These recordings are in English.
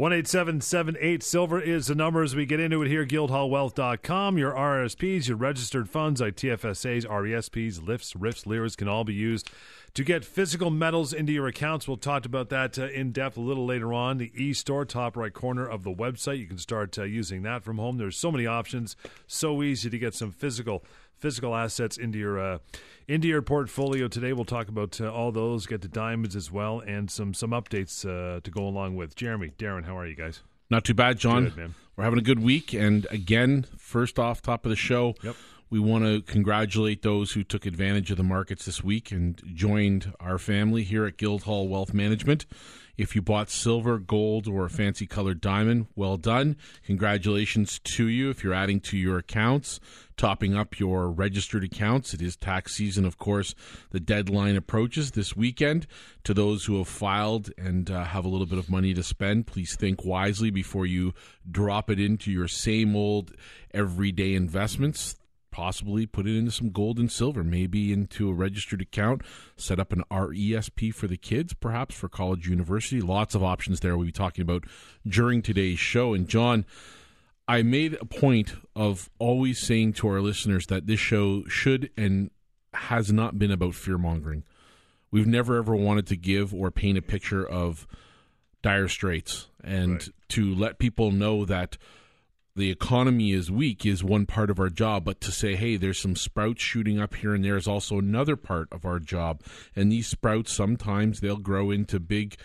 One eight seven seven eight silver is the number as we get into it here. Guildhallwealth.com. Your RSPs, your registered funds, like TFSAs, RESPs, LIFs, RIFs, LIRAs can all be used to get physical metals into your accounts. We'll talk about that uh, in depth a little later on. The e store, top right corner of the website. You can start uh, using that from home. There's so many options. So easy to get some physical physical assets into your uh, into your portfolio today. We'll talk about uh, all those, get to diamonds as well, and some some updates uh, to go along with. Jeremy, Darren, how are you guys? Not too bad, John. Good, man. We're having a good week, and again, first off, top of the show. Yep. We want to congratulate those who took advantage of the markets this week and joined our family here at Guildhall Wealth Management. If you bought silver, gold, or a fancy colored diamond, well done. Congratulations to you. If you're adding to your accounts, topping up your registered accounts, it is tax season, of course. The deadline approaches this weekend. To those who have filed and uh, have a little bit of money to spend, please think wisely before you drop it into your same old everyday investments possibly put it into some gold and silver, maybe into a registered account, set up an RESP for the kids, perhaps for college, university. Lots of options there we'll be talking about during today's show. And John, I made a point of always saying to our listeners that this show should and has not been about fear mongering. We've never ever wanted to give or paint a picture of dire straits and Right. to let people know that the economy is weak is one part of our job, but to say, hey, there's some sprouts shooting up here and there is also another part of our job. And these sprouts, sometimes they'll grow into big,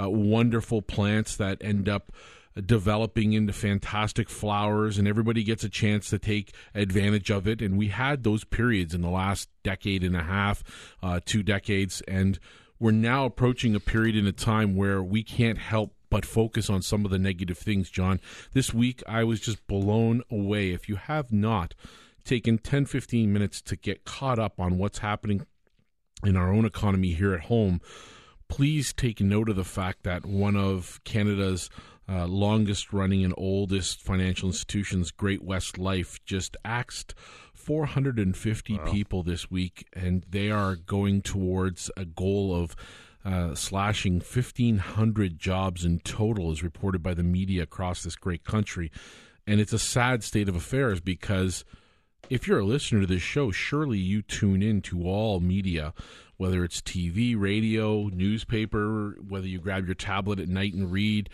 uh, wonderful plants that end up developing into fantastic flowers, and everybody gets a chance to take advantage of it. And we had those periods in the last decade and a half, uh, two decades, and we're now approaching a period in a time where we can't help but focus on some of the negative things, John. This week, I was just blown away. If you have not taken 10, 15 minutes to get caught up on what's happening in our own economy here at home, please take note of the fact that one of Canada's uh, longest running and oldest financial institutions, Great West Life, just axed 450 people this week, and they are going towards a goal of uh, slashing 1,500 jobs in total, as reported by the media across this great country. And it's a sad state of affairs because if you're a listener to this show, surely you tune in to all media, whether it's TV, radio, newspaper, whether you grab your tablet at night and read.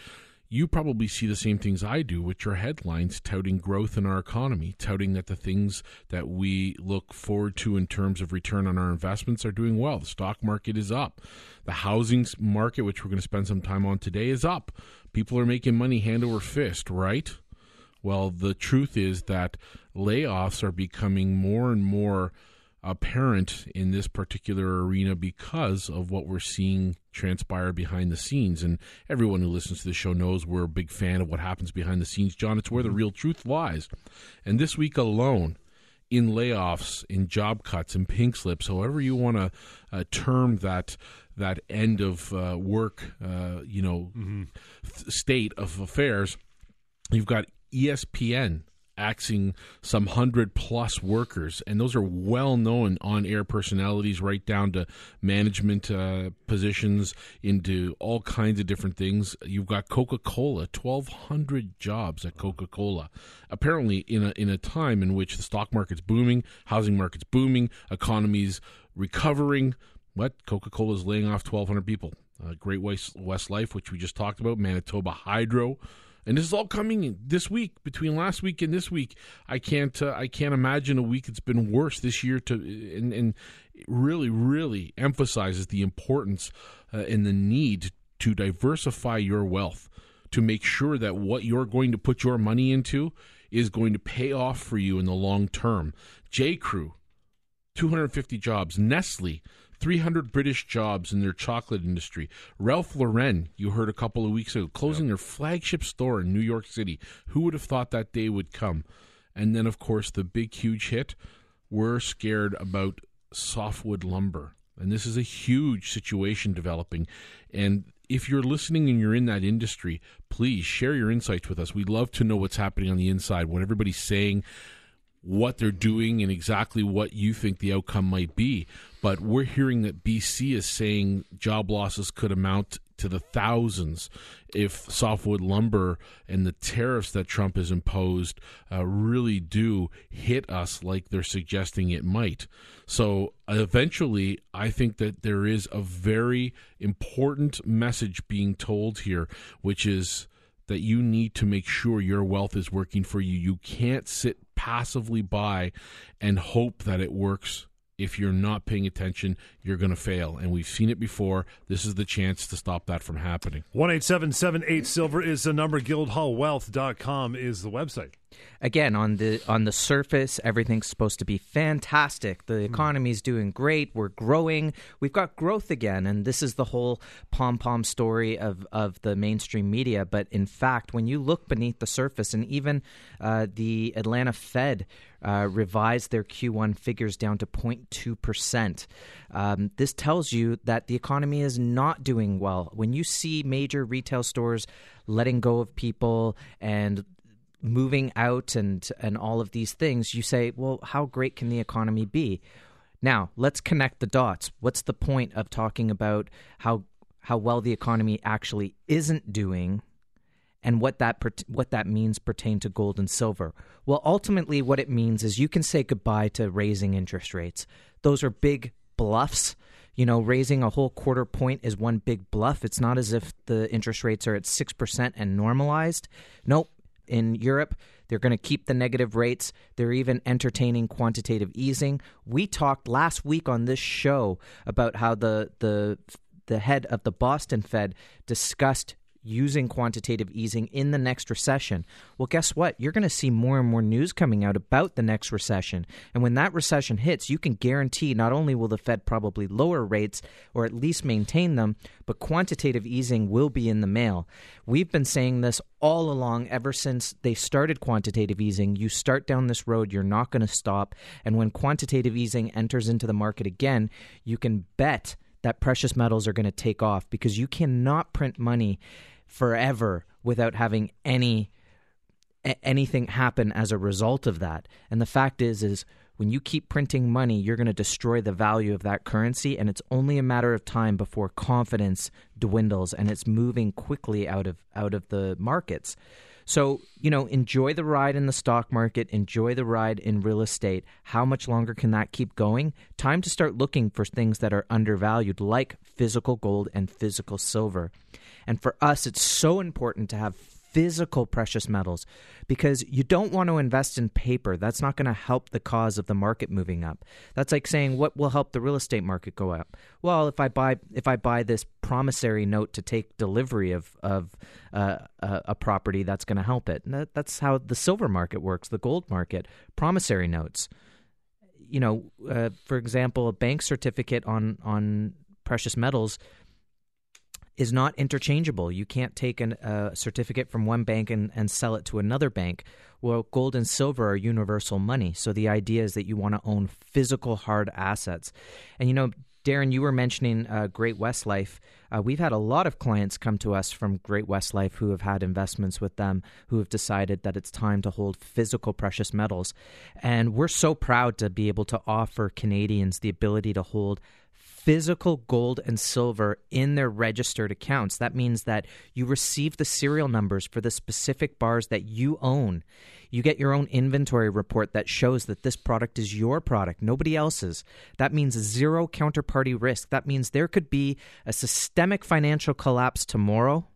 You probably see the same things I do, which are headlines touting growth in our economy, touting that the things that we look forward to in terms of return on our investments are doing well. The stock market is up. The housing market, which we're going to spend some time on today, is up. People are making money hand over fist, right? Well, the truth is that layoffs are becoming more and more apparent in this particular arena because of what we're seeing transpire behind the scenes. And everyone who listens to the show knows we're a big fan of what happens behind the scenes. John, it's where the real truth lies. And this week alone, in layoffs, in job cuts, in pink slips, however you want to uh, term that that end of uh, work, uh, you know, th- state of affairs, you've got ESPN axing some hundred plus workers, and those are well known on air personalities, right down to management uh, positions, into all kinds of different things. You've got Coca Cola, twelve hundred jobs at Coca Cola. Apparently, in a in a time in which the stock market's booming, housing market's booming, economies recovering, what Coca Cola is laying off twelve hundred people. Uh, Great West, West Life, which we just talked about, Manitoba Hydro, and this is all coming this week between last week and this week. I can't uh, I can't imagine a week that's been worse this year. To and, and really really emphasizes the importance uh, and the need to diversify your wealth to make sure that what you're going to put your money into is going to pay off for you in the long term. J Crew 250 jobs. Nestle, 300 British jobs in their chocolate industry. Ralph Lauren, you heard a couple of weeks ago, closing their flagship store in New York City. Who would have thought that day would come? And then, of course, the big, huge hit. We're scared about softwood lumber. And this is a huge situation developing. And if you're listening and you're in that industry, please share your insights with us. We'd love to know what's happening on the inside, what everybody's saying, what they're doing and exactly what you think the outcome might be. But we're hearing that BC is saying job losses could amount to the thousands if softwood lumber and the tariffs that Trump has imposed uh, really do hit us like they're suggesting it might. So eventually, I think that there is a very important message being told here, which is that you need to make sure your wealth is working for you. You can't sit passively by and hope that it works if you're not paying attention, you're going to fail. And we've seen it before. This is the chance to stop that from happening. 1 8 Silver is the number. Guildhallwealth.com is the website. Again, on the on the surface, everything's supposed to be fantastic. The hmm. economy's doing great. We're growing. We've got growth again, and this is the whole pom pom story of of the mainstream media. But in fact, when you look beneath the surface, and even uh, the Atlanta Fed uh, revised their Q1 figures down to 0.2%. Um, this tells you that the economy is not doing well. When you see major retail stores letting go of people and moving out and, and all of these things, you say, well, how great can the economy be? Now, let's connect the dots. What's the point of talking about how how well the economy actually isn't doing and what that what that means pertain to gold and silver. Well, ultimately, what it means is you can say goodbye to raising interest rates. Those are big bluffs. You know, raising a whole quarter point is one big bluff. It's not as if the interest rates are at six percent and normalized. Nope. In Europe, they're going to keep the negative rates. They're even entertaining quantitative easing. We talked last week on this show about how the the the head of the Boston Fed discussed using quantitative easing in the next recession. Well, guess what? You're going to see more and more news coming out about the next recession. And when that recession hits, you can guarantee not only will the Fed probably lower rates or at least maintain them, but quantitative easing will be in the mail. We've been saying this all along ever since they started quantitative easing. You start down this road, you're not going to stop. And when quantitative easing enters into the market again, you can bet that precious metals are going to take off because you cannot print money forever without having any anything happen as a result of that. And the fact is is when you keep printing money, you're going to destroy the value of that currency and it's only a matter of time before confidence dwindles and it's moving quickly out of out of the markets. So, you know, enjoy the ride in the stock market, enjoy the ride in real estate. How much longer can that keep going? Time to start looking for things that are undervalued, like physical gold and physical silver. And for us, it's so important to have physical precious metals because you don't want to invest in paper. That's not going to help the cause of the market moving up. That's like saying what will help the real estate market go up. Well, if I buy if I buy this promissory note to take delivery of of uh, a, a, property, that's going to help it. That, that's how the silver market works, the gold market, promissory notes. You know, uh, for example, a bank certificate on on precious metals is not interchangeable. You can't take an, a certificate from one bank and, and sell it to another bank. Well, gold and silver are universal money. So the idea is that you want to own physical hard assets. And you know, Darren, you were mentioning uh, Great West Life. Uh, we've had a lot of clients come to us from Great West Life who have had investments with them, who have decided that it's time to hold physical precious metals. And we're so proud to be able to offer Canadians the ability to hold physical gold and silver in their registered accounts. That means that you receive the serial numbers for the specific bars that you own. You get your own inventory report that shows that this product is your product, nobody else's. That means zero counterparty risk. That means there could be a systemic financial collapse tomorrow.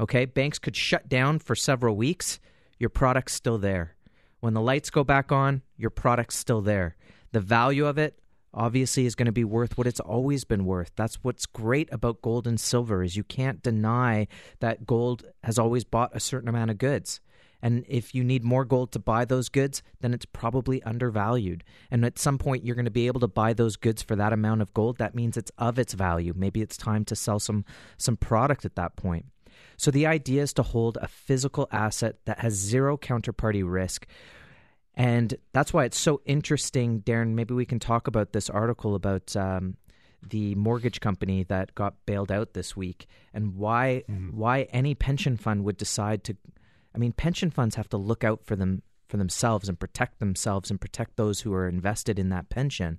Okay, banks could shut down for several weeks. Your product's still there. When the lights go back on, your product's still there. The value of it obviously is going to be worth what it's always been worth. That's what's great about gold and silver is you can't deny that gold has always bought a certain amount of goods. And if you need more gold to buy those goods, then it's probably undervalued. And at some point, you're going to be able to buy those goods for that amount of gold. That means it's of its value. Maybe it's time to sell some some product at that point. So the idea is to hold a physical asset that has zero counterparty risk, and that's why it's so interesting, Darren. Maybe we can talk about this article about um, the mortgage company that got bailed out this week and why mm-hmm. why any pension fund would decide to. I mean, pension funds have to look out for them for themselves and protect themselves and protect those who are invested in that pension.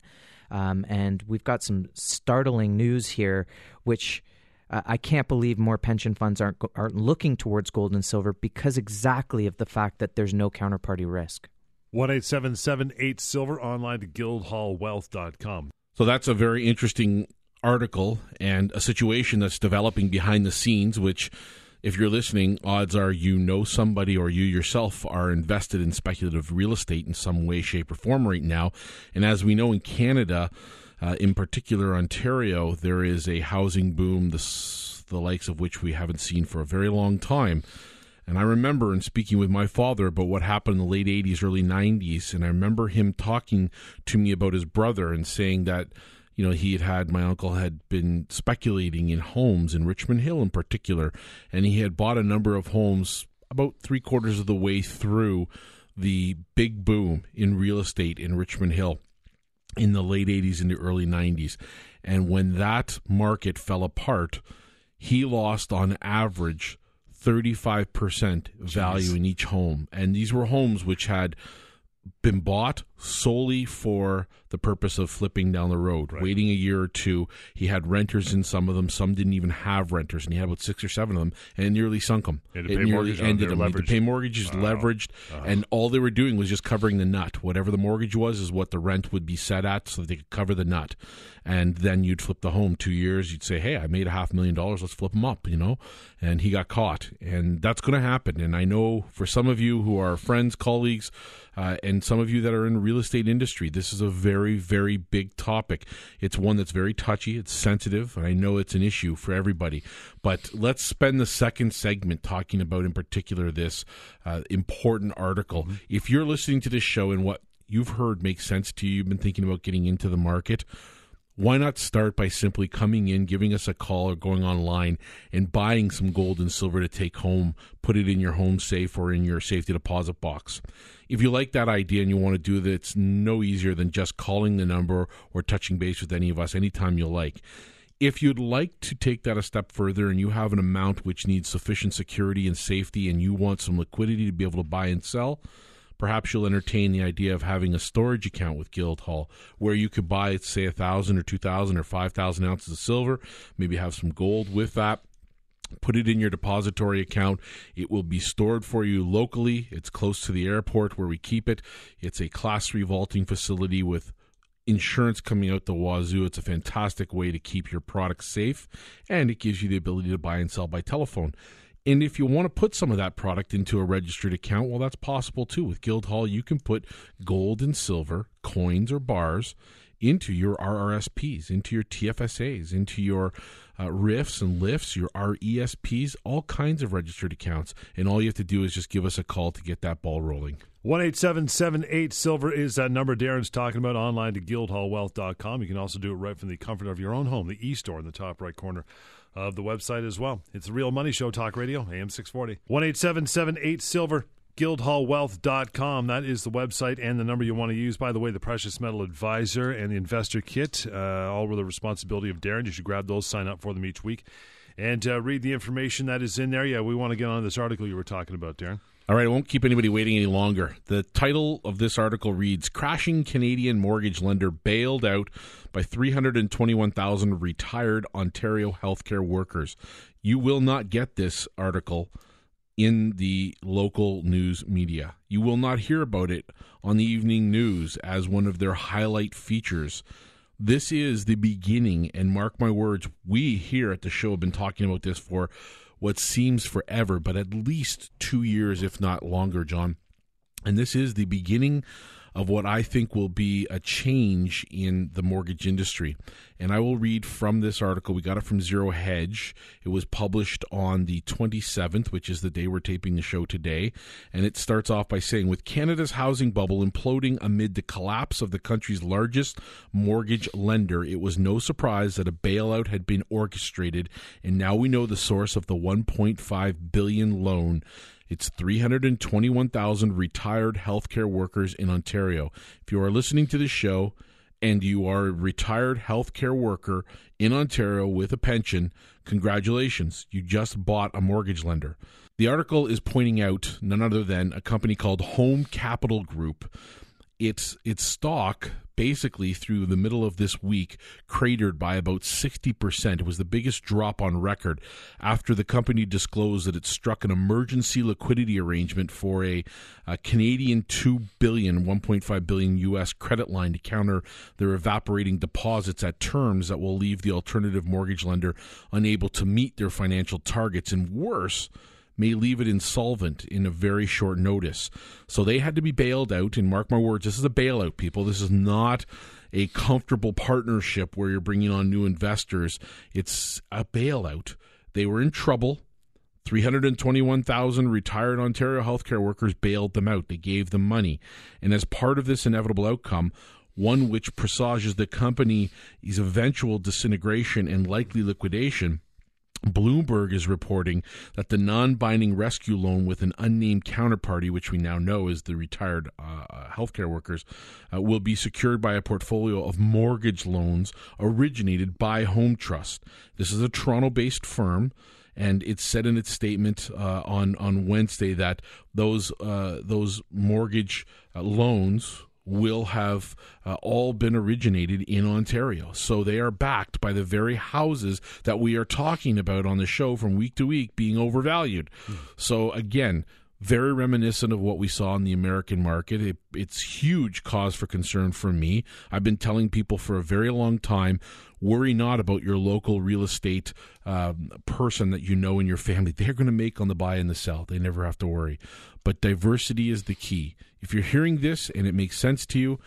Um, and we've got some startling news here, which Uh, I can't believe more pension funds aren't aren't looking towards gold and silver because exactly of the fact that there's no counterparty risk. One eight seven seven eight silver online to guildhallwealth.com. So that's a very interesting article and a situation that's developing behind the scenes, which if you're listening, odds are you know somebody or you yourself are invested in speculative real estate in some way, shape, or form right now. And as we know in Canada, uh, in particular Ontario, there is a housing boom, the, the likes of which we haven't seen for a very long time. And I remember in speaking with my father about what happened in the late 80s, early 90s, and I remember him talking to me about his brother and saying that you know, he had had, my uncle had been speculating in homes in Richmond Hill in particular, and he had bought a number of homes about three quarters of the way through the big boom in real estate in Richmond Hill in the late 80s into early 90s. And when that market fell apart, he lost on average 35% value Jeez. in each home. And these were homes which had been bought solely for the purpose of flipping down the road, right. waiting a year or two. He had renters in some of them. Some didn't even have renters, and he had about six or seven of them, and nearly sunk them. It nearly ended them. To pay mortgages wow. leveraged, uh-huh. and all they were doing was just covering the nut. Whatever the mortgage was, is what the rent would be set at, so that they could cover the nut. And then you'd flip the home two years. You'd say, "Hey, I made a half million dollars. Let's flip them up," you know. And he got caught, and that's going to happen. And I know for some of you who are friends, colleagues, uh, and some of you that are in real estate industry, this is a very, very very big topic. It's one that's very touchy, it's sensitive, and I know it's an issue for everybody. But let's spend the second segment talking about, in particular, this uh, important article. Mm-hmm. If you're listening to this show and what you've heard makes sense to you, you've been thinking about getting into the market, why not start by simply coming in, giving us a call, or going online and buying some gold and silver to take home, put it in your home safe or in your safety deposit box? If you like that idea and you want to do that, it's no easier than just calling the number or touching base with any of us anytime you like. If you'd like to take that a step further and you have an amount which needs sufficient security and safety and you want some liquidity to be able to buy and sell, perhaps you'll entertain the idea of having a storage account with Guildhall where you could buy, say, a thousand or two thousand or five thousand ounces of silver, maybe have some gold with that. Put it in your depository account. It will be stored for you locally. It's close to the airport where we keep it. It's a class three vaulting facility with insurance coming out the wazoo. It's a fantastic way to keep your product safe, and it gives you the ability to buy and sell by telephone. And if you want to put some of that product into a registered account, well, that's possible too. With Guildhall, you can put gold and silver, coins or bars into your RRSPs, into your TFSAs, into your uh, RIFs and LIFs, your RESPs, all kinds of registered accounts. And all you have to do is just give us a call to get that ball rolling. One eight seven seven eight silver is that number Darren's talking about online to guildhallwealth.com. You can also do it right from the comfort of your own home, the e store in the top right corner of the website as well. It's the Real Money Show Talk Radio, AM 640. 1 Silver, guildhallwealth.com. That is the website and the number you want to use. By the way, the Precious Metal Advisor and the Investor Kit, uh, all were the responsibility of Darren. You should grab those, sign up for them each week, and uh, read the information that is in there. Yeah, we want to get on this article you were talking about, Darren. All right, I won't keep anybody waiting any longer. The title of this article reads Crashing Canadian Mortgage Lender Bailed Out by 321,000 Retired Ontario Healthcare Workers. You will not get this article in the local news media. You will not hear about it on the evening news as one of their highlight features. This is the beginning, and mark my words, we here at the show have been talking about this for what seems forever, but at least two years, if not longer, John. And this is the beginning of what I think will be a change in the mortgage industry. And I will read from this article. We got it from Zero Hedge. It was published on the 27th, which is the day we're taping the show today. And it starts off by saying With Canada's housing bubble imploding amid the collapse of the country's largest mortgage lender, it was no surprise that a bailout had been orchestrated. And now we know the source of the 1.5 billion loan it's 321,000 retired healthcare workers in Ontario. If you are listening to this show and you are a retired healthcare worker in Ontario with a pension, congratulations. You just bought a mortgage lender. The article is pointing out none other than a company called Home Capital Group its its stock basically through the middle of this week cratered by about 60%. It was the biggest drop on record after the company disclosed that it struck an emergency liquidity arrangement for a, a Canadian 2 billion 1.5 billion US credit line to counter their evaporating deposits at terms that will leave the alternative mortgage lender unable to meet their financial targets and worse may leave it insolvent in a very short notice. So they had to be bailed out. And mark my words, this is a bailout, people. This is not a comfortable partnership where you're bringing on new investors. It's a bailout. They were in trouble. 321,000 retired Ontario healthcare workers bailed them out. They gave them money. And as part of this inevitable outcome, one which presages the company's eventual disintegration and likely liquidation, Bloomberg is reporting that the non binding rescue loan with an unnamed counterparty, which we now know is the retired uh, uh, healthcare workers, uh, will be secured by a portfolio of mortgage loans originated by Home Trust. This is a Toronto based firm. And it said in its statement uh, on on Wednesday that those uh, those mortgage uh, loans will have uh, all been originated in Ontario. So they are backed by the very houses that we are talking about on the show from week to week being overvalued. Mm. So again, very reminiscent of what we saw in the American market. It, it's huge cause for concern for me. I've been telling people for a very long time worry not about your local real estate um, person that you know in your family. They're going to make on the buy and the sell. They never have to worry. But diversity is the key. If you're hearing this and it makes sense to you,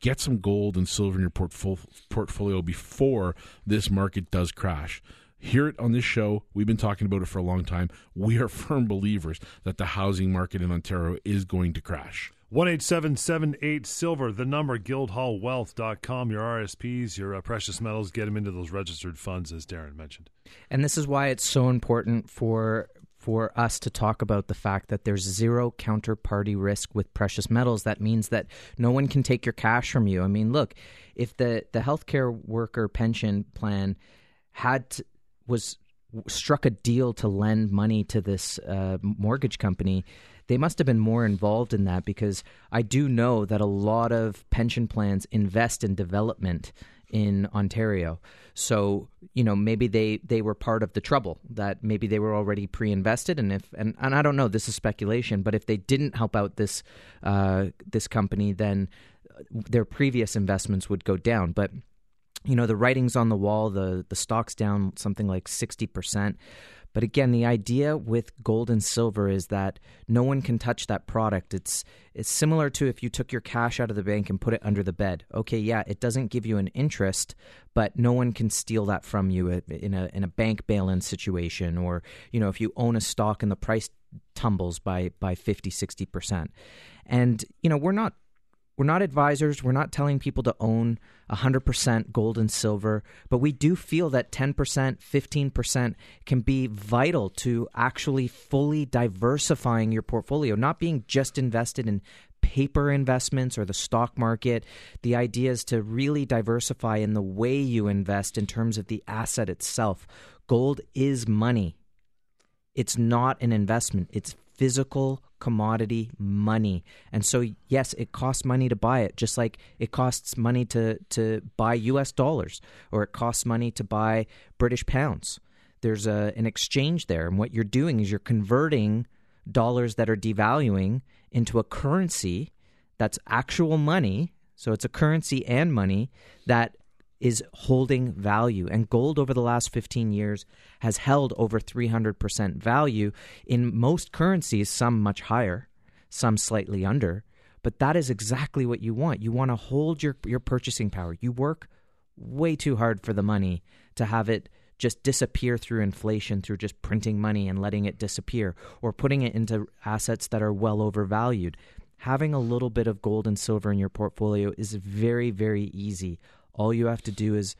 get some gold and silver in your portfolio before this market does crash. Hear it on this show. We've been talking about it for a long time. We are firm believers that the housing market in Ontario is going to crash. One eight seven seven eight silver. The number guildhallwealth.com. Your RSPs, your uh, precious metals, get them into those registered funds, as Darren mentioned. And this is why it's so important for for us to talk about the fact that there's zero counterparty risk with precious metals. That means that no one can take your cash from you. I mean, look, if the the healthcare worker pension plan had to, was struck a deal to lend money to this uh, mortgage company, they must have been more involved in that because I do know that a lot of pension plans invest in development in Ontario. So, you know, maybe they, they were part of the trouble that maybe they were already pre-invested. And if, and, and I don't know, this is speculation, but if they didn't help out this, uh, this company, then their previous investments would go down. But, you know, the writing's on the wall, the, the stock's down something like 60%. But again, the idea with gold and silver is that no one can touch that product. It's it's similar to if you took your cash out of the bank and put it under the bed. Okay, yeah, it doesn't give you an interest, but no one can steal that from you uh, in a in a bank bail-in situation or, you know, if you own a stock and the price tumbles by by 50 60%. And, you know, we're not we're not advisors. We're not telling people to own 100% gold and silver, but we do feel that 10%, 15% can be vital to actually fully diversifying your portfolio, not being just invested in paper investments or the stock market. The idea is to really diversify in the way you invest in terms of the asset itself. Gold is money. It's not an investment, it's physical commodity money. And so, yes, it costs money to buy it, just like it costs money to, to buy US dollars or it costs money to buy British pounds. There's a, an exchange there. And what you're doing is you're converting dollars that are devaluing into a currency that's actual money. So it's a currency and money that is holding value. And gold over the last 15 years has held over 300% value in most currencies, some much higher, some slightly under. But that is exactly what you want. You want to hold your, your purchasing power. You work way too hard for the money to have it just disappear through inflation, through just printing money and letting it disappear, or putting it into assets that are well overvalued. Having a little bit of gold and silver in your portfolio is very, very easy. All you have to do is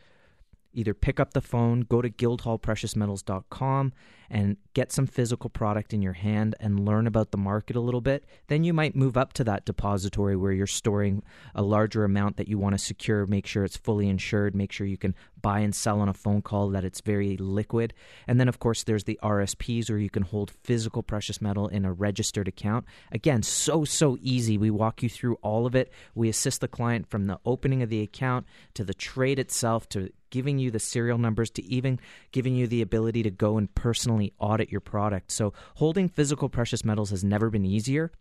either pick up the phone, go to guildhallpreciousmetals.com, and get some physical product in your hand and learn about the market a little bit, then you might move up to that depository where you're storing a larger amount that you want to secure, make sure it's fully insured, make sure you can buy and sell on a phone call, that it's very liquid. And then, of course, there's the RSPs where you can hold physical precious metal in a registered account. Again, so, so easy. We walk you through all of it. We assist the client from the opening of the account to the trade itself to giving you the serial numbers to even giving you the ability to go and personally audit your product. So, holding physical precious metals has never been easier.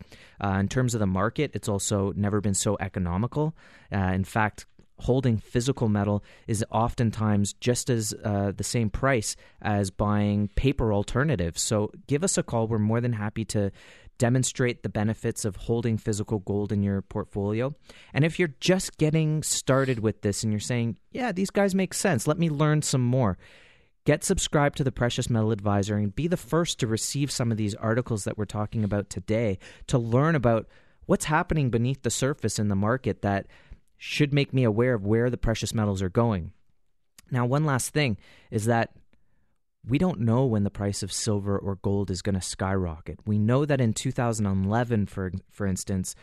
Uh, in terms of the market, it's also never been so economical. Uh, in fact, holding physical metal is oftentimes just as uh, the same price as buying paper alternatives. So give us a call. We're more than happy to demonstrate the benefits of holding physical gold in your portfolio. And if you're just getting started with this and you're saying, yeah, these guys make sense, let me learn some more. Get subscribed to the Precious Metal Advisor and be the first to receive some of these articles that we're talking about today to learn about what's happening beneath the surface in the market that should make me aware of where the precious metals are going. Now, one last thing is that we don't know when the price of silver or gold is going to skyrocket. We know that in 2011, for for instance,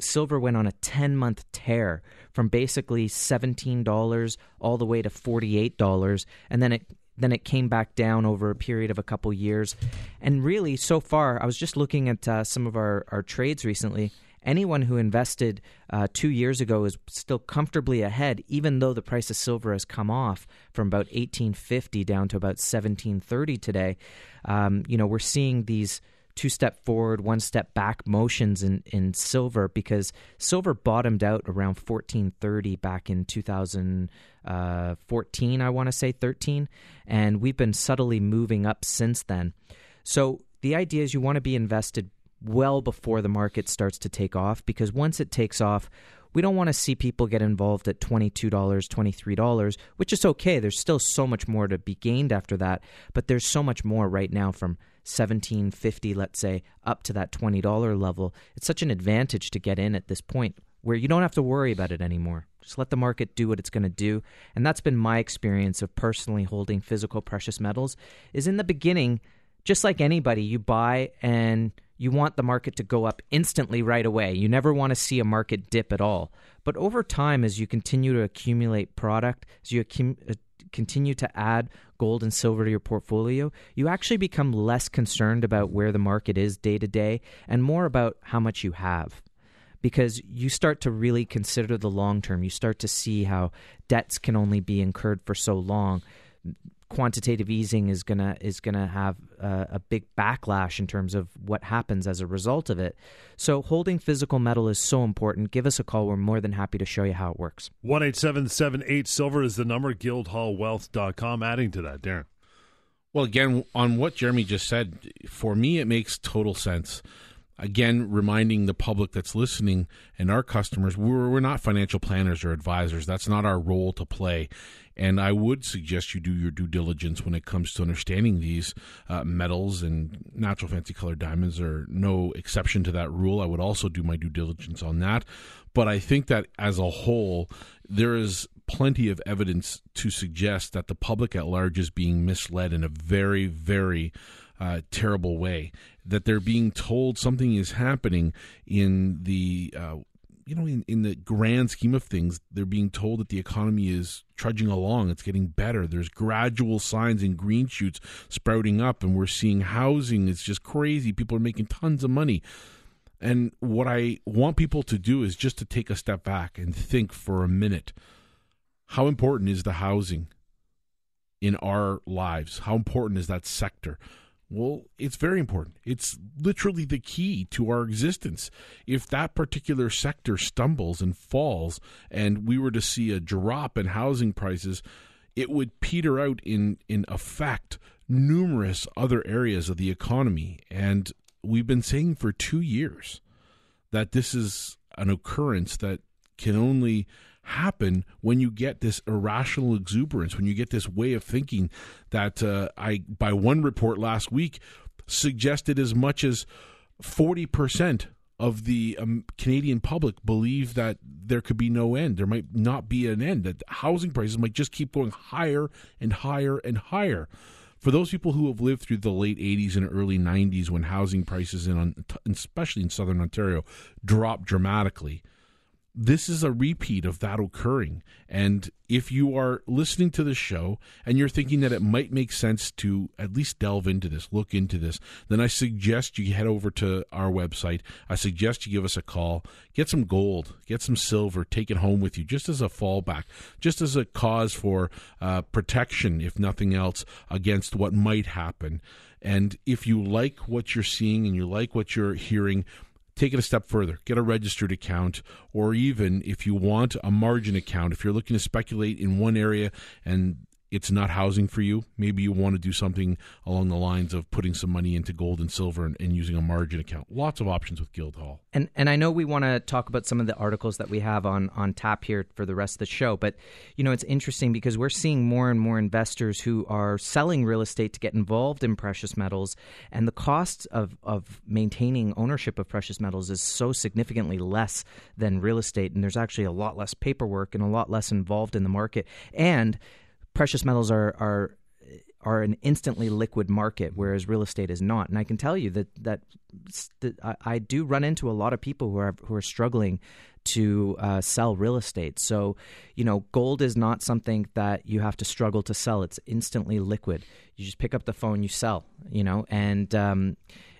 silver went on a 10 month tear from basically $17 all the way to $48 and then it then it came back down over a period of a couple years and really so far i was just looking at uh, some of our, our trades recently anyone who invested uh, two years ago is still comfortably ahead, even though the price of silver has come off from about 1850 down to about 1730 today. Um, you know, we're seeing these two step forward, one step back motions in, in silver because silver bottomed out around 1430 back in 2014, uh, I want to say 13, and we've been subtly moving up since then. So the idea is you want to be invested well before the market starts to take off because once it takes off, we don't want to see people get involved at $22, $23, which is okay. There's still so much more to be gained after that, but there's so much more right now from 1750 let's say up to that $20 level. It's such an advantage to get in at this point where you don't have to worry about it anymore. Just let the market do what it's going to do. And that's been my experience of personally holding physical precious metals is in the beginning just like anybody you buy and you want the market to go up instantly right away. You never want to see a market dip at all. But over time, as you continue to accumulate product, as you accum- uh, continue to add gold and silver to your portfolio, you actually become less concerned about where the market is day to day and more about how much you have. Because you start to really consider the long term. You start to see how debts can only be incurred for so long quantitative easing is gonna is gonna have a, a, big backlash in terms of what happens as a result of it. So holding physical metal is so important. Give us a call. We're more than happy to show you how it works. One eight seven seven eight silver is the number. Guildhallwealth.com. Adding to that, Darren. Well, again, on what Jeremy just said, for me, it makes total sense again reminding the public that's listening and our customers we're, we're not financial planners or advisors. That's not our role to play. And i would suggest you do your due diligence when it comes to understanding these uh, metals and natural fancy colored diamonds. Are no exception to that rule. I would also do my due diligence on that. But i think that as a whole there is plenty of evidence to suggest that the public at large is being misled in a very very uh, terrible way. That they're being told something is happening in the uh, you know, in, in the grand scheme of things, they're being told that the economy is trudging along. It's getting better. There's gradual signs and green shoots sprouting up, and we're seeing housing. It's just crazy. People are making tons of money. And what I want people to do is just to take a step back and think for a minute how important is the housing in our lives? How important is that sector? Well, it's very important. It's literally the key to our existence. If that particular sector stumbles and falls, and we were to see a drop in housing prices, it would peter out in, in effect numerous other areas of the economy. And we've been saying for two years that this is an occurrence that can only happen when you get this irrational exuberance, when you get this way of thinking that uh, I, by one report last week, suggested as much as 40% of the um, Canadian public believe that there could be no end. There might not be an end, that housing prices might just keep going higher and higher and higher. For those people who have lived through the late 80s and early 90s when housing prices, in, especially in southern Ontario, dropped dramatically, this is a repeat of that occurring. And if you are listening to the show and you're thinking that it might make sense to at least delve into this, look into this, then I suggest you head over to our website. I suggest you give us a call, get some gold, get some silver, take it home with you just as a fallback, just as a cause for uh, protection, if nothing else, against what might happen. And if you like what you're seeing and you like what you're hearing, take it a step further. Get a registered account or even if you want a margin account if you're looking to speculate in one area and it's not housing for you, maybe you want to do something along the lines of putting some money into gold and silver and, and, using a margin account. Lots of options with Guildhall. And and I know we want to talk about some of the articles that we have on on tap here for the rest of the show, but you know it's interesting because we're seeing more and more investors who are selling real estate to get involved in precious metals, and the cost of of maintaining ownership of precious metals is so significantly less than real estate, and there's actually a lot less paperwork and a lot less involved in the market, and precious metals are are are an instantly liquid market, whereas real estate is not. And I can tell you that that, that I, I, do run into a lot of people who are who are struggling to uh, sell real estate. So, you know, gold is not something that you have to struggle to sell. It's instantly liquid. You just pick up the phone, you sell. You know, and um,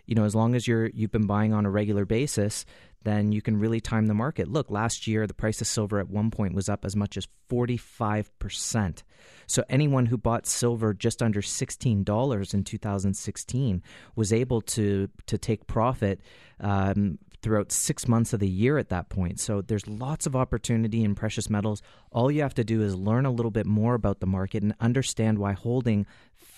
you know, as long as you're you've been buying on a regular basis, then you can really time the market. Look, last year the price of silver at one point was up as much as 45%. So anyone who bought silver just under $16 in 2016 was able to to take profit um, throughout six months of the year at that point. So there's lots of opportunity in precious metals. All you have to do is learn a little bit more about the market and understand why holding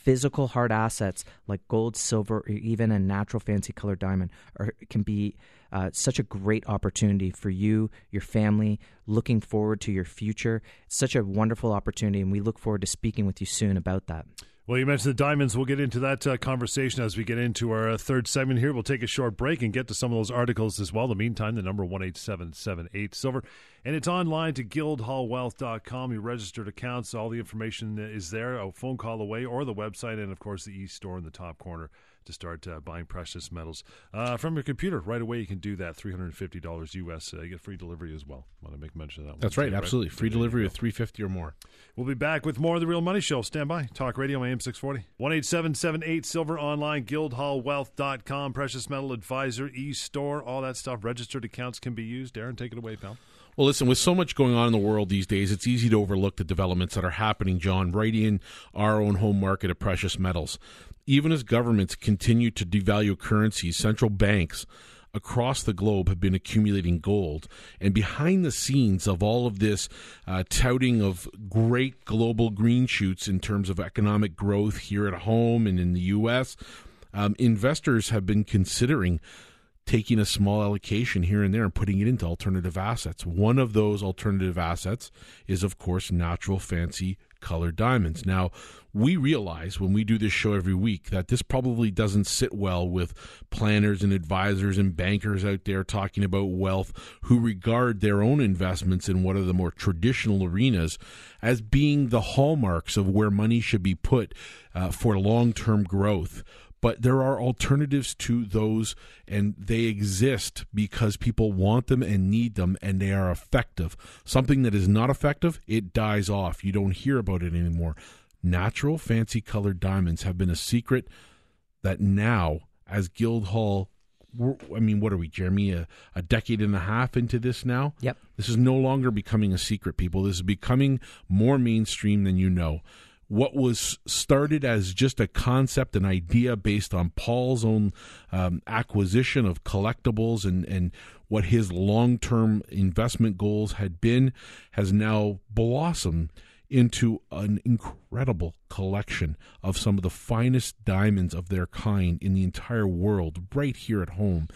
physical hard assets like gold, silver, or even a natural fancy color diamond are, can be uh, such a great opportunity for you, your family, looking forward to your future. It's such a wonderful opportunity, and we look forward to speaking with you soon about that. Well, you mentioned the diamonds. We'll get into that uh, conversation as we get into our uh, third segment here. We'll take a short break and get to some of those articles as well. In the meantime, the number 18778 Silver. And it's online to guildhallwealth.com. Your registered accounts, all the information is there, a phone call away, or the website, and of course, the e store in the top corner to start uh, buying precious metals uh, from your computer right away. You can do that. Three hundred and fifty dollars US. Uh, you get free delivery as well. Want to make mention of that? That's right. Absolutely, free delivery of three fifty or more. We'll be back with more of the Real Money Show. Stand by. Talk Radio AM six forty one eight seven seven eight Silver online Guildhallwealth.com. Precious metal advisor e store. All that stuff. Registered accounts can be used. Darren, take it away, pal. Well, listen, with so much going on in the world these days, it's easy to overlook the developments that are happening, John, right in our own home market of precious metals. Even as governments continue to devalue currencies, central banks across the globe have been accumulating gold. And behind the scenes of all of this uh, touting of great global green shoots in terms of economic growth here at home and in the U.S., um, investors have been considering taking a small allocation here and there and putting it into alternative assets. One of those alternative assets is, of course, natural fancy colored diamonds. Now, we realize when we do this show every week that this probably doesn't sit well with planners and advisors and bankers out there talking about wealth who regard their own investments in one of the more traditional arenas as being the hallmarks of where money should be put uh, for long term growth but there are alternatives to those and they exist because people want them and need them and they are effective something that is not effective it dies off you don't hear about it anymore natural fancy colored diamonds have been a secret that now as guildhall I mean, what are we, Jeremy? A, a, decade and a half into this now? Yep. This is no longer becoming a secret, people. This is becoming more mainstream than you know what was started as just a concept, an idea based on Paul's own um, acquisition of collectibles and, and what his long term investment goals had been, has now blossomed into an incredible collection of some of the finest diamonds of their kind in the entire world right here at home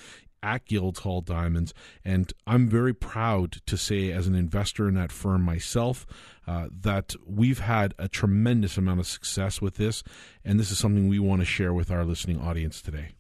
at Guildhall Diamonds. And I'm very proud to say, as an investor in that firm myself, uh, that we've had a tremendous amount of success with this. And this is something we want to share with our listening audience today.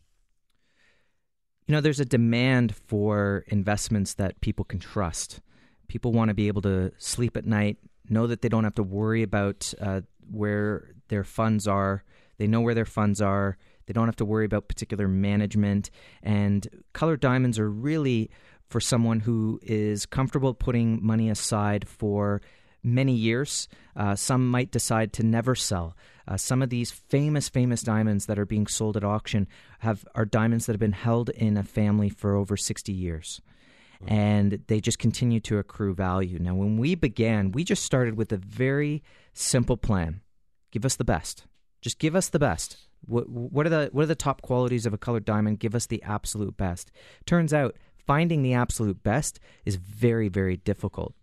You know, there's a demand for investments that people can trust. People want to be able to sleep at night, know that they don't have to worry about uh, where their funds are They know where their funds are. They don't have to worry about particular management. And colored diamonds are really for someone who is comfortable putting money aside for many years. Uh, some might decide to never sell. Uh, some of these famous, famous diamonds that are being sold at auction have are diamonds that have been held in a family for over 60 years. And they just continue to accrue value. Now, when we began, we just started with a very simple plan give us the best. Just give us the best. What, what are the what are the top qualities of a colored diamond? Give us the absolute best. Turns out finding the absolute best is very very difficult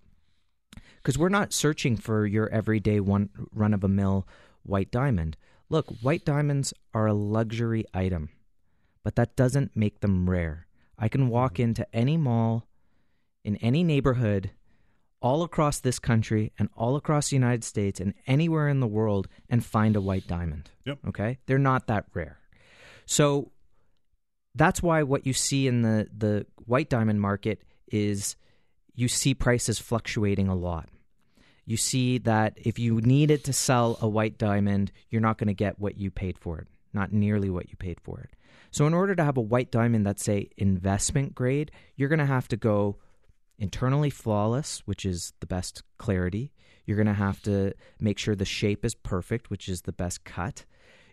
because we're not searching for your everyday one run of a mill white diamond. Look, white diamonds are a luxury item, but that doesn't make them rare. I can walk Mm-hmm. into any mall in any neighborhood all across this country and all across the United States and anywhere in the world and find a white diamond. Yep. Okay? They're not that rare. So that's why what you see in the, the white diamond market is you see prices fluctuating a lot. You see that if you needed to sell a white diamond, you're not going to get what you paid for it, not nearly what you paid for it. So, in order to have a white diamond that's, say, investment grade, you're going to have to go internally flawless, which is the best clarity. You're going to have to make sure the shape is perfect, which is the best cut.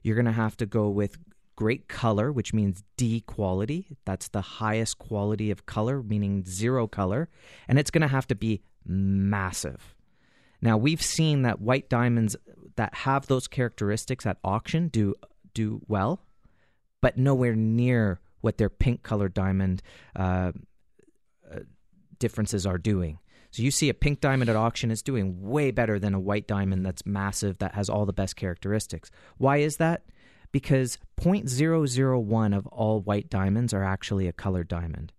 You're going to have to go with great color, which means D quality. That's the highest quality of color, meaning zero color. And it's going to have to be massive. Now, we've seen that white diamonds that have those characteristics at auction do do well, but nowhere near what their pink colored diamond uh, differences are doing. So you see a pink diamond at auction is doing way better than a white diamond that's massive that has all the best characteristics. Why is that? Because 0.001 of all white diamonds are actually a colored diamond.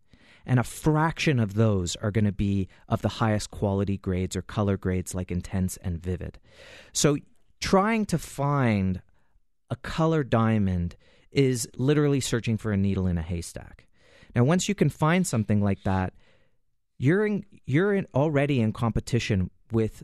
And a fraction of those are going to be of the highest quality grades or color grades like intense and vivid. So trying to find a colored diamond is literally searching for a needle in a haystack. Now, once you can find something like that, you're in, you're in, already in competition with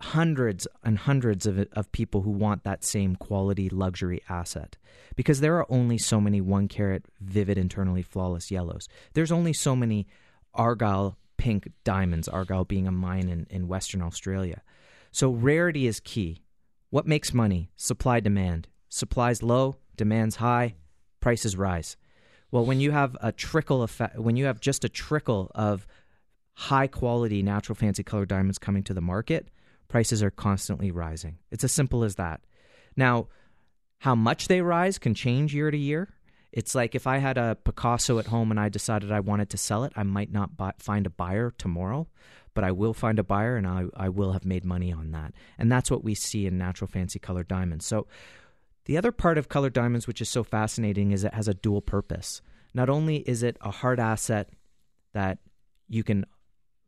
hundreds and hundreds of, of people who want that same quality luxury asset. Because there are only so many one carat vivid internally flawless yellows. There's only so many argyle pink diamonds argyle being a mine in, in western australia. So rarity is key. What makes money? Supply demand. Supplies low demands high prices rise well when you have a trickle effect when you have just a trickle of high quality natural fancy color diamonds coming to the market prices are constantly rising. It's as simple as that. Now, how much they rise can change year to year. It's like if I had a Picasso at home and I decided I wanted to sell it, I might not buy, find a buyer tomorrow, but I will find a buyer and I, I will have made money on that. And that's what we see in natural fancy color diamonds. So, the other part of colored diamonds, which is so fascinating, is it has a dual purpose. Not only is it a hard asset that you can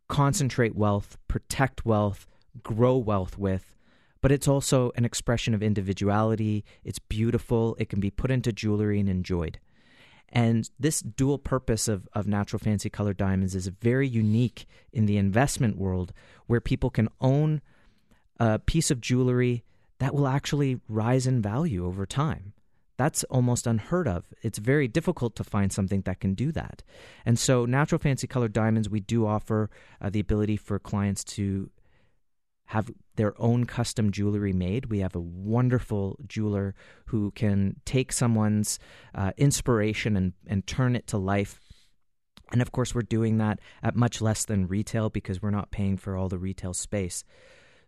concentrate wealth, protect wealth, grow wealth with, but it's also an expression of individuality. It's beautiful. It can be put into jewelry and enjoyed. And this dual purpose of, of natural fancy colored diamonds is very unique in the investment world where people can own a piece of jewelry that will actually rise in value over time. That's almost unheard of. It's very difficult to find something that can do that. And so, natural fancy colored diamonds, we do offer uh, the ability for clients to have their own custom jewelry made. We have a wonderful jeweler who can take someone's uh, inspiration and, and turn it to life. And of course, we're doing that at much less than retail because we're not paying for all the retail space.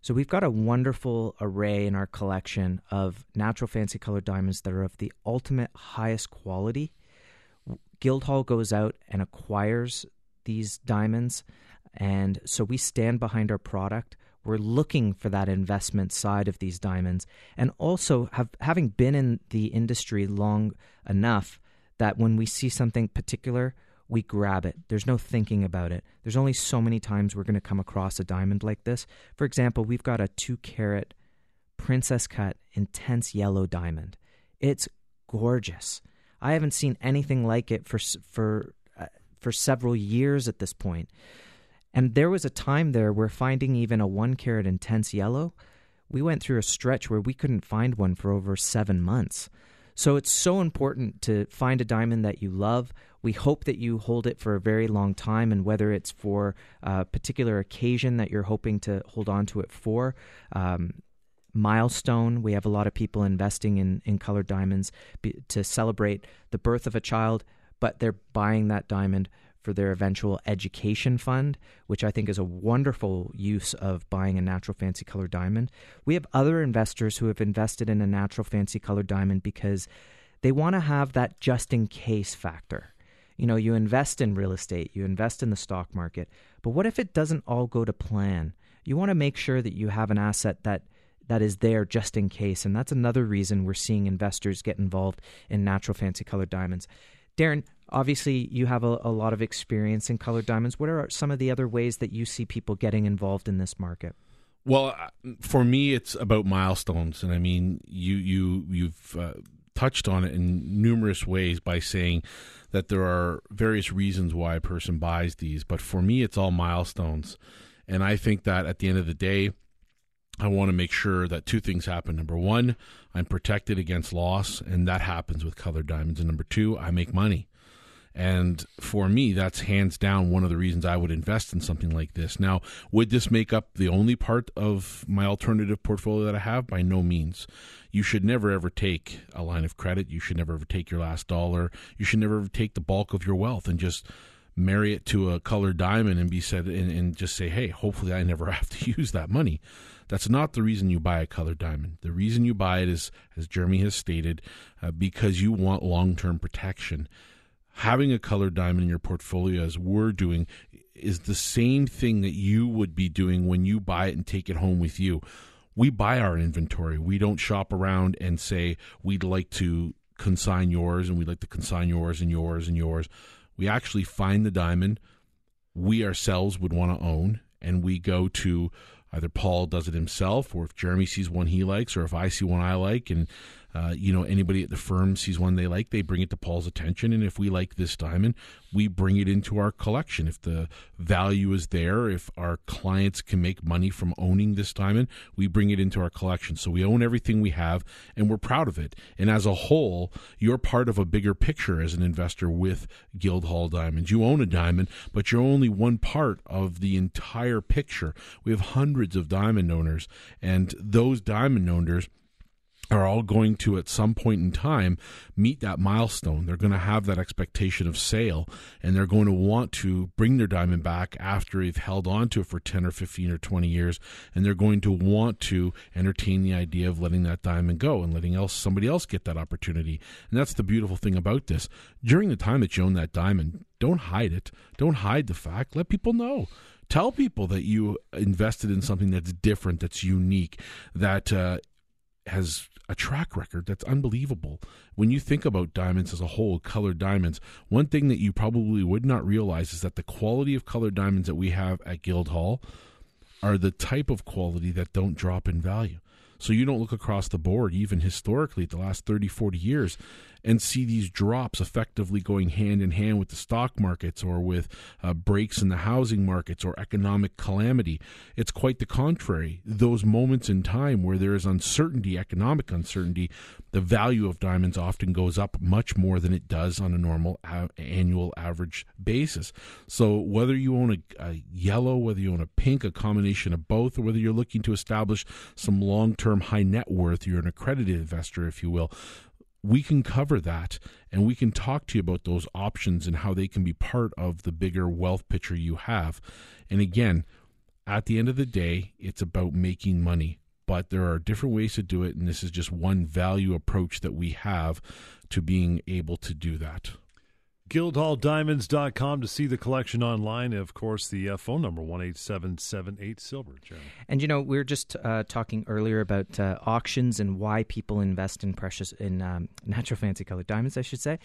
So we've got a wonderful array in our collection of natural fancy colored diamonds that are of the ultimate highest quality. Guildhall goes out and acquires these diamonds, and so we stand behind our product. We're looking for that investment side of these diamonds, and also have having been in the industry long enough that when we see something particular, we grab it. There's no thinking about it. There's only so many times we're going to come across a diamond like this. For example, we've got a two carat princess cut intense yellow diamond. It's gorgeous. I haven't seen anything like it for for uh, for several years at this point. And there was a time there where finding even a one carat intense yellow we went through a stretch where we couldn't find one for over seven months. So it's so important to find a diamond that you love. We hope that you hold it for a very long time, and whether it's for a particular occasion that you're hoping to hold on to it for, um, milestone. We have a lot of people investing in, in colored diamonds to celebrate the birth of a child, but they're buying that diamond for their eventual education fund, which I think is a wonderful use of buying a natural fancy color diamond. We have other investors who have invested in a natural fancy color diamond because they want to have that just in case factor. You know, you invest in real estate, you invest in the stock market, but what if it doesn't all go to plan? You want to make sure that you have an asset that that is there just in case, and that's another reason we're seeing investors get involved in natural fancy colored diamonds. Darren, obviously you have a, a, lot of experience in colored diamonds. What are some of the other ways that you see people getting involved in this market? Well, uh, for me, it's about milestones, and I mean, you you you've uh, touched on it in numerous ways by saying that there are various reasons why a person buys these, but for me, it's all milestones, and I think that at the end of the day, I want to make sure that two things happen. Number one, I'm protected against loss, and that happens with colored diamonds. And number two, I make money. And for me, that's hands down one of the reasons I would invest in something like this. Now, would this make up the only part of my alternative portfolio that I have? By no means. You should never ever take a line of credit. You should never ever take your last dollar. You should never ever take the bulk of your wealth and just marry it to a colored diamond and be said and, and just say, hey, hopefully I never have to use that money. That's not the reason you buy a colored diamond. The reason you buy it is, as Jeremy has stated, uh, because you want long term protection having a colored diamond in your portfolio as we're doing is the same thing that you would be doing when you buy it and take it home with you. We buy our inventory. We don't shop around and say we'd like to consign yours and we'd like to consign yours and yours and yours. We actually find the diamond we ourselves would want to own and we go to either Paul does it himself or if Jeremy sees one he likes or if I see one I like and uh, you know, anybody at the firm sees one they like, they bring it to Paul's attention. And if we like this diamond, we bring it into our collection. If the value is there, if our clients can make money from owning this diamond, we bring it into our collection. So we own everything we have and we're proud of it. And as a whole, you're part of a bigger picture as an investor with Guildhall Diamonds. You own a diamond, but you're only one part of the entire picture. We have hundreds of diamond owners, and those diamond owners are all going to at some point in time meet that milestone. They're going to have that expectation of sale and they're going to want to bring their diamond back after they've held on to it for 10 or 15 or 20 years and they're going to want to entertain the idea of letting that diamond go and letting else somebody else get that opportunity. And that's the beautiful thing about this. During the time that you own that diamond, don't hide it. Don't hide the fact. Let people know tell people that you invested in something that's different, that's unique, that uh, has a track record that's unbelievable. When you think about diamonds as a whole, colored diamonds, one thing that you probably would not realize is that the quality of colored diamonds that we have at Guildhall are the type of quality that don't drop in value. So you don't look across the board, even historically, the last 30, 40 years, and see these drops effectively going hand in hand with the stock markets or with uh, breaks in the housing markets or economic calamity. It's quite the contrary. Those moments in time where there is uncertainty, economic uncertainty, the value of diamonds often goes up much more than it does on a normal a- annual average basis. So whether you own a, a yellow, whether you own a pink, a combination of both, or whether you're looking to establish some long term high net worth, you're an accredited investor, if you will we can cover that and we can talk to you about those options and how they can be part of the bigger wealth picture you have. And again, at the end of the day, it's about making money, but there are different ways to do it. And this is just one value approach that we have to being able to do that. GuildhallDiamonds.com to see the collection online. Of course, the uh, phone number one eight seven seven eight silver. Jeremy. And you know, we were just uh, talking earlier about uh, auctions and why people invest in precious in um, natural fancy colored diamonds, I should say.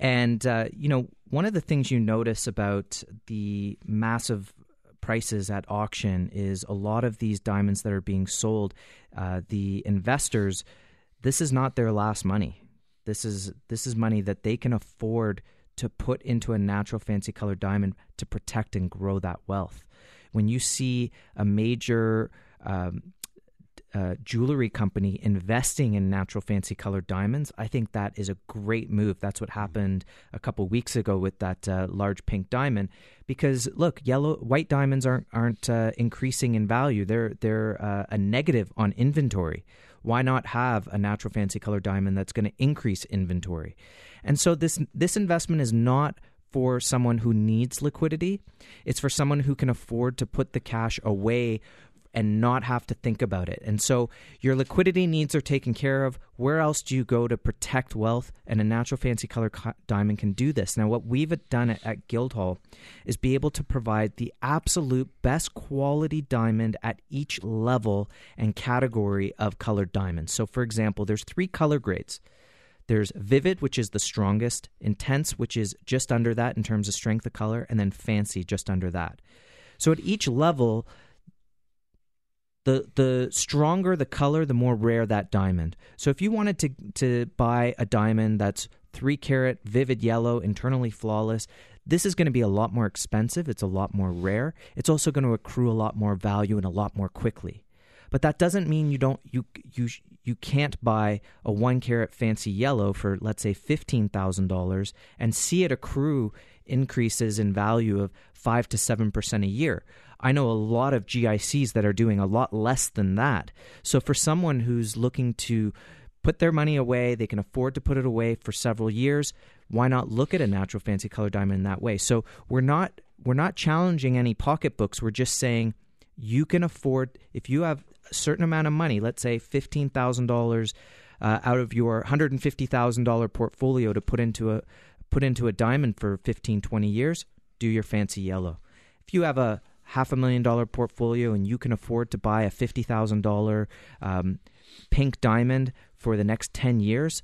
And uh, you know, one of the things you notice about the massive prices at auction is a lot of these diamonds that are being sold. Uh, the investors, this is not their last money. This is this is money that they can afford to put into a natural fancy colored diamond to protect and grow that wealth. When you see a major um, uh, jewelry company investing in natural fancy colored diamonds, I think that is a great move. That's what happened a couple weeks ago with that uh, large pink diamond. Because look, yellow, white diamonds aren't aren't uh, increasing in value. They're they're uh, a negative on inventory. Why not have a natural fancy colored diamond that's going to increase inventory? And so this this investment is not for someone who needs liquidity. It's for someone who can afford to put the cash away and not have to think about it. And so your liquidity needs are taken care of. Where else do you go to protect wealth? And a natural fancy color diamond can do this. Now, what we've done at, at Guildhall is be able to provide the absolute best quality diamond at each level and category of colored diamonds. So, for example, there's three color grades. There's vivid, which is the strongest, intense, which is just under that in terms of strength of color, and then fancy, just under that. So at each level, the the stronger the color, the more rare that diamond. So if you wanted to to buy a diamond that's three carat, vivid yellow, internally flawless, this is going to be a lot more expensive. It's a lot more rare. It's also going to accrue a lot more value and a lot more quickly. But that doesn't mean you don't you you you can't buy a one carat fancy yellow for, let's say, $15,000 and see it accrue increases in value of 5 to 7% a year. I know a lot of GICs that are doing a lot less than that. So for someone who's looking to put their money away, they can afford to put it away for several years, why not look at a natural fancy color diamond in that way? So we're not we're not challenging any pocketbooks. We're just saying you can afford if you have certain amount of money, let's say fifteen thousand uh, dollars out of your hundred and fifty thousand dollar portfolio to put into a put into a diamond for 15, 20 years, do your fancy yellow. If you have a half a million dollar portfolio and you can afford to buy a fifty thousand um, pink diamond for the next ten years,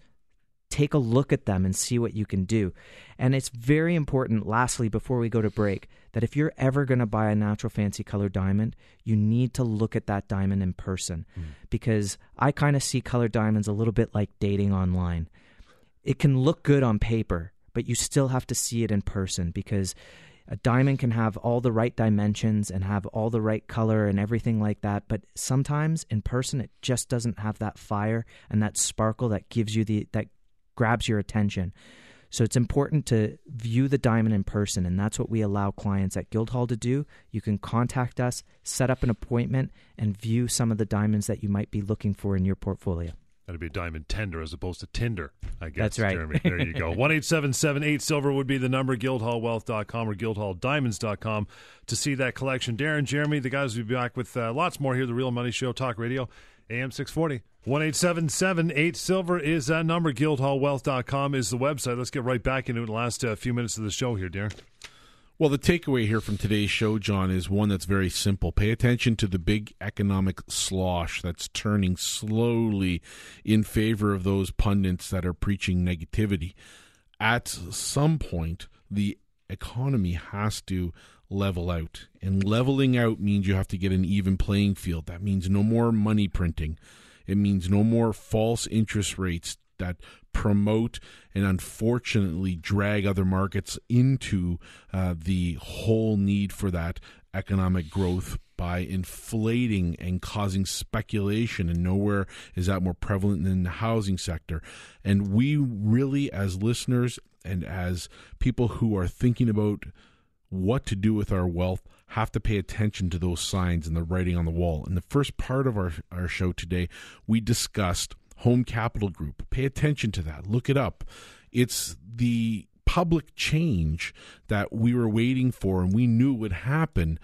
take a look at them and see what you can do. And it's very important, lastly, before we go to break, that if you're ever going to buy a natural fancy color diamond, you need to look at that diamond in person. Mm. Because I kind of see colored diamonds a little bit like dating online. It can look good on paper, but you still have to see it in person because a diamond can have all the right dimensions and have all the right color and everything like that but sometimes in person it just doesn't have that fire and that sparkle that gives you the that grabs your attention. So it's important to view the diamond in person, and that's what we allow clients at Guildhall to do. You can contact us, set up an appointment, and view some of the diamonds that you might be looking for in your portfolio. That'd be a diamond tender as opposed to Tinder, I guess. That's right. Jeremy. There you go. 1 877 silver would be the number, guildhallwealth.com or guildhalldiamonds.com to see that collection. Darren, Jeremy, the guys will be back with uh, lots more here, The Real Money Show, Talk Radio, AM 640. 1-877-8 silver is that number. Guildhallwealth.com is the website. Let's get right back into the last uh, few minutes of the show here darren. Well the takeaway here from today's show john is one that's very simple. Pay attention to the big economic slosh that's turning slowly in favor of those pundits that are preaching negativity. At some point the economy has to level out. And leveling out means you have to get an even playing field. That means no more money printing. It means no more false interest rates that promote and unfortunately drag other markets into uh, the whole need for that economic growth by inflating and causing speculation. And nowhere is that more prevalent than the housing sector. And we really as listeners and as people who are thinking about what to do with our wealth have to pay attention to those signs and the writing on the wall. In the first part of our, our show today, we discussed Home Capital Group. Pay attention to that, look it up. It's the public change that we were waiting for and we knew would happen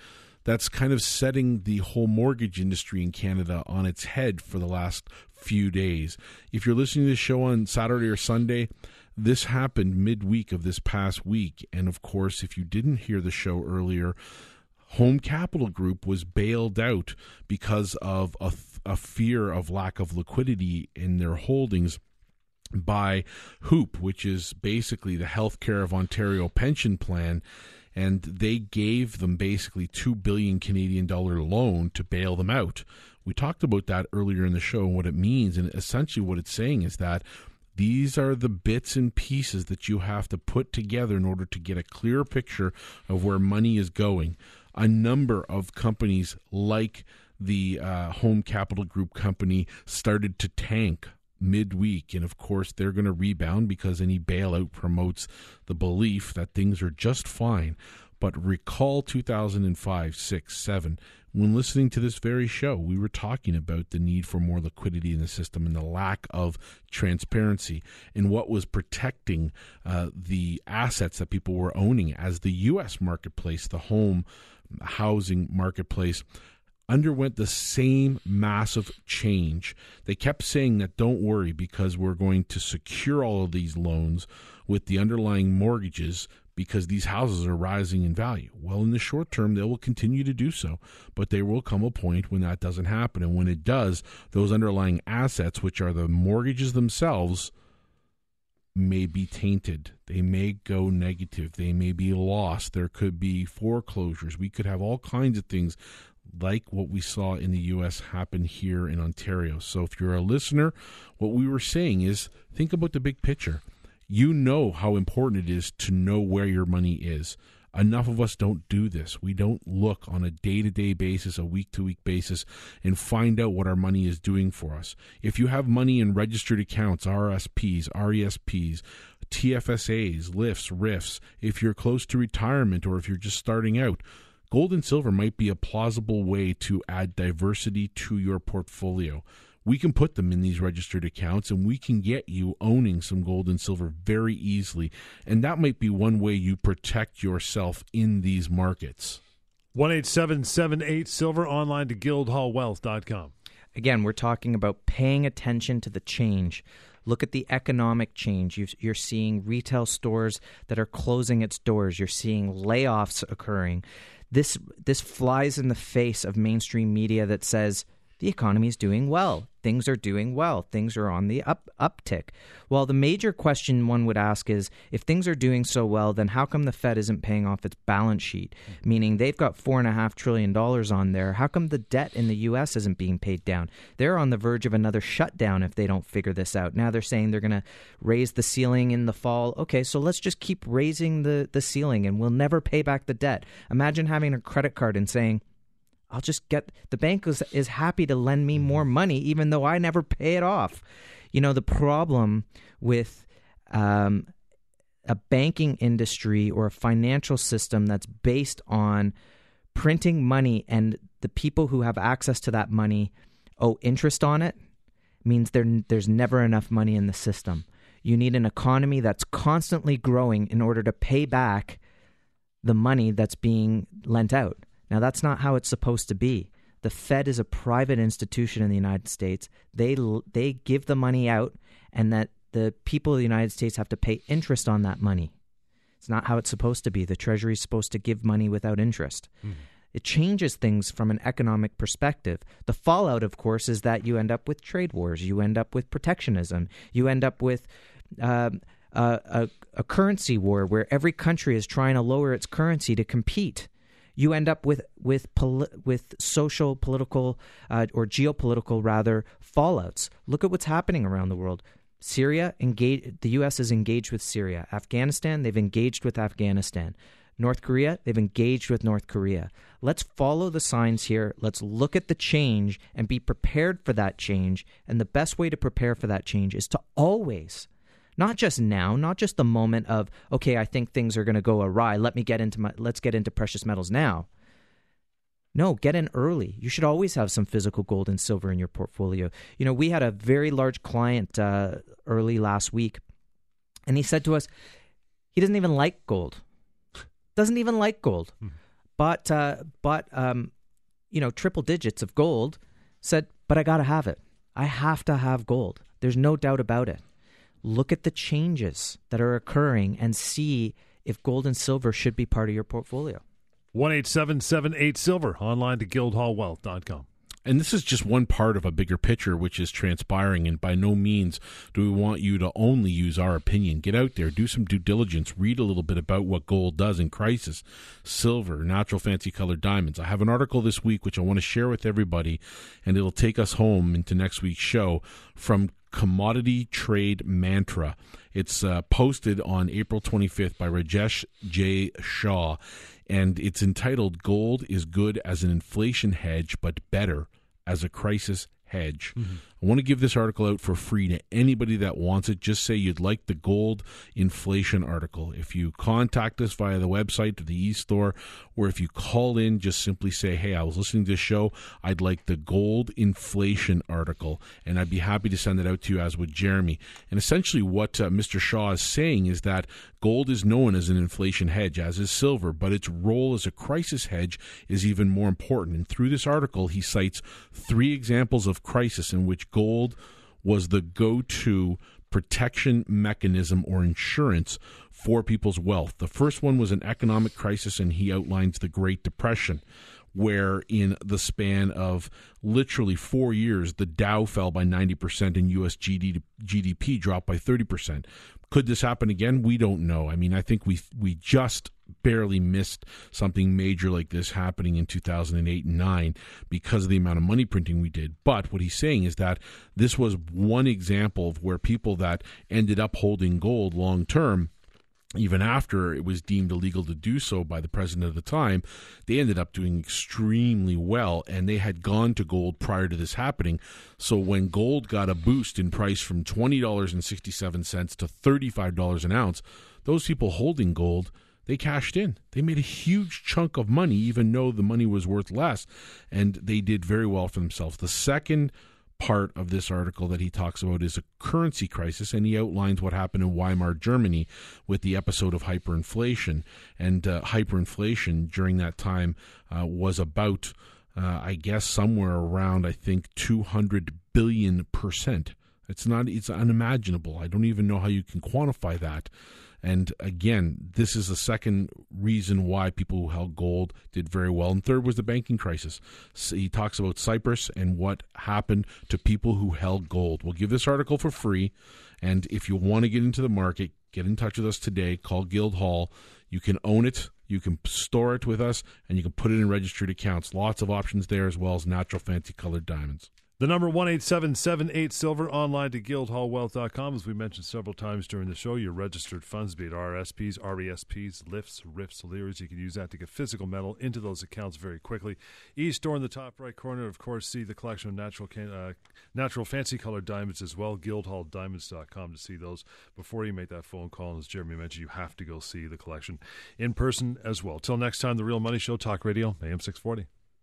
that's kind of setting the whole mortgage industry in Canada on its head for the last few days. If you're listening to this show on Saturday or Sunday, this happened midweek of this past week. And of course, if you didn't hear the show earlier, Home Capital Group was bailed out because of a, a fear of lack of liquidity in their holdings by HOOPP, which is basically the Healthcare of Ontario pension plan. And they gave them basically two billion Canadian dollar loan to bail them out. We talked about that earlier in the show and what it means. And essentially, what it's saying is that these are the bits and pieces that you have to put together in order to get a clear picture of where money is going a number of companies like the uh, Home Capital Group company started to tank midweek. And of course, they're going to rebound because any bailout promotes the belief that things are just fine. But recall 2005, 6, 7. When listening to this very show, we were talking about the need for more liquidity in the system and the lack of transparency in what was protecting uh, the assets that people were owning as the U.S. marketplace, the home housing marketplace, underwent the same massive change. They kept saying that don't worry because we're going to secure all of these loans with the underlying mortgages because these houses are rising in value. Well, in the short term, they will continue to do so, but there will come a point when that doesn't happen. And when it does, those underlying assets, which are the mortgages themselves, may be tainted. They may go negative. They may be lost. There could be foreclosures. We could have all kinds of things like what we saw in the U.S. happen here in Ontario. So, if you're a listener, what we were saying is think about the big picture. You know how important it is to know where your money is. Enough of us don't do this. We don't look on a day to day basis, a week to week basis, and find out what our money is doing for us. If you have money in registered accounts, RSPs, RESPs, TFSAs, LIFs, RIFs, if you're close to retirement or if you're just starting out, Gold and silver might be a plausible way to add diversity to your portfolio. We can put them in these registered accounts and we can get you owning some gold and silver very easily. And that might be one way you protect yourself in these markets. 1 877 Silver online to guildhallwealth.com. Again, we're talking about paying attention to the change. Look at the economic change. you are seeing retail stores that are closing its doors. You're seeing layoffs occurring this this flies in the face of mainstream media that says the economy is doing well. Things are doing well. Things are on the up uptick. Well, the major question one would ask is if things are doing so well, then how come the Fed isn't paying off its balance sheet? Mm-hmm. Meaning they've got four and a half trillion dollars on there. How come the debt in the US isn't being paid down? They're on the verge of another shutdown if they don't figure this out. Now they're saying they're gonna raise the ceiling in the fall. Okay, so let's just keep raising the, the ceiling and we'll never pay back the debt. Imagine having a credit card and saying, I'll just get the bank is, is happy to lend me more mm-hmm. money, even though I never pay it off. You know, the problem with um, a banking industry or a financial system that's based on printing money and the people who have access to that money owe interest on it means there, there's never enough money in the system. You need an economy that's constantly growing in order to pay back the money that's being lent out. Now, that's not how it's supposed to be. The Fed is a private institution in the United States. They they give the money out, and that the people of the United States have to pay interest on that money. It's not how it's supposed to be. The Treasury is supposed to give money without interest. Mm-hmm. It changes things from an economic perspective. The fallout, of course, is that you end up with trade wars. You end up with protectionism. You end up with uh, a, a currency war where every country is trying to lower its currency to compete you end up with with poli- with social, political, uh, or geopolitical rather fallouts. Look at what's happening around the world. Syria engage. The U.S. is engaged with Syria. Afghanistan, they've engaged with Afghanistan. North Korea, they've engaged with North Korea. Let's follow the signs here. Let's look at the change and be prepared for that change. And the best way to prepare for that change is to always not just now, not just the moment of okay, I think things are going to go awry. Let me get into my let's get into precious metals now. No, get in early. You should always have some physical gold and silver in your portfolio. You know, we had a very large client uh, early last week, and he said to us, he doesn't even like gold. Doesn't even like gold, hmm. but uh, but um, you know, triple digits of gold. Said, but I got to have it. I have to have gold. There's no doubt about it look at the changes that are occurring and see if gold and silver should be part of your portfolio. 1 877 Silver, online to guildhallwealth.com. And this is just one part of a bigger picture which is transpiring. And by no means do we want you to only use our opinion. Get out there, do some due diligence, read a little bit about what gold does in crisis, silver, natural fancy colored diamonds. I have an article this week which I want to share with everybody, and it'll take us home into next week's show from Commodity Trade Mantra. It's uh, posted on April 25th by Rajesh J. Shaw, and it's entitled Gold is Good as an Inflation Hedge, but Better as a Crisis Hedge. Mm-hmm. I want to give this article out for free to anybody that wants it. Just say you'd like the gold inflation article. If you contact us via the website or the e-store, or if you call in, just simply say, "Hey, I was listening to this show. I'd like the gold inflation article," and I'd be happy to send it out to you. As with Jeremy, and essentially what uh, Mr. Shaw is saying is that gold is known as an inflation hedge, as is silver, but its role as a crisis hedge is even more important. And through this article, he cites three examples of crisis in which gold was the go to protection mechanism or insurance for people's wealth. The first one was an economic crisis, and he outlines the Great Depression, where in the span of literally four years, the Dow fell by 90% and US GDP dropped by 30%. Could this happen again? We don't know. I mean, I think we we just barely missed something major like this happening in 2008 and 9 because of the amount of money printing we did. But what he's saying is that this was one example of where people that ended up holding gold long term even after it was deemed illegal to do so by the president at the time, they ended up doing extremely well and they had gone to gold prior to this happening. So when gold got a boost in price from $20.67 to $35 an ounce, those people holding gold they cashed in. They made a huge chunk of money, even though the money was worth less, and they did very well for themselves. The second part of this article that he talks about is a currency crisis, and he outlines what happened in Weimar Germany with the episode of hyperinflation. And uh, hyperinflation during that time uh, was about, uh, I guess, somewhere around, I think, 200 billion percent. It's not, it's unimaginable. I don't even know how you can quantify that. And again, this is the second reason why people who held gold did very well. And third was the banking crisis. So he talks about Cyprus and what happened to people who held gold. We'll give this article for free. And if you want to get into the market, get in touch with us today. Call Guildhall. You can own it. You can store it with us, and you can put it in registered accounts. Lots of options there, as well as natural fancy colored diamonds. The number one eight seven seven eight silver online to guildhallwealth.com. As we mentioned several times during the show, your registered funds, be it RSPs, RESPs, LIFs, RIFs, LIRAs, you can use that to get physical metal into those accounts very quickly. E-store in the top right corner, of course, see the collection of natural uh, natural fancy colored diamonds as well. Guildhalldiamonds.com to see those before you make that phone call. And as Jeremy mentioned, you have to go see the collection in person as well. Till next time, the Real Money Show, Talk Radio, AM 640.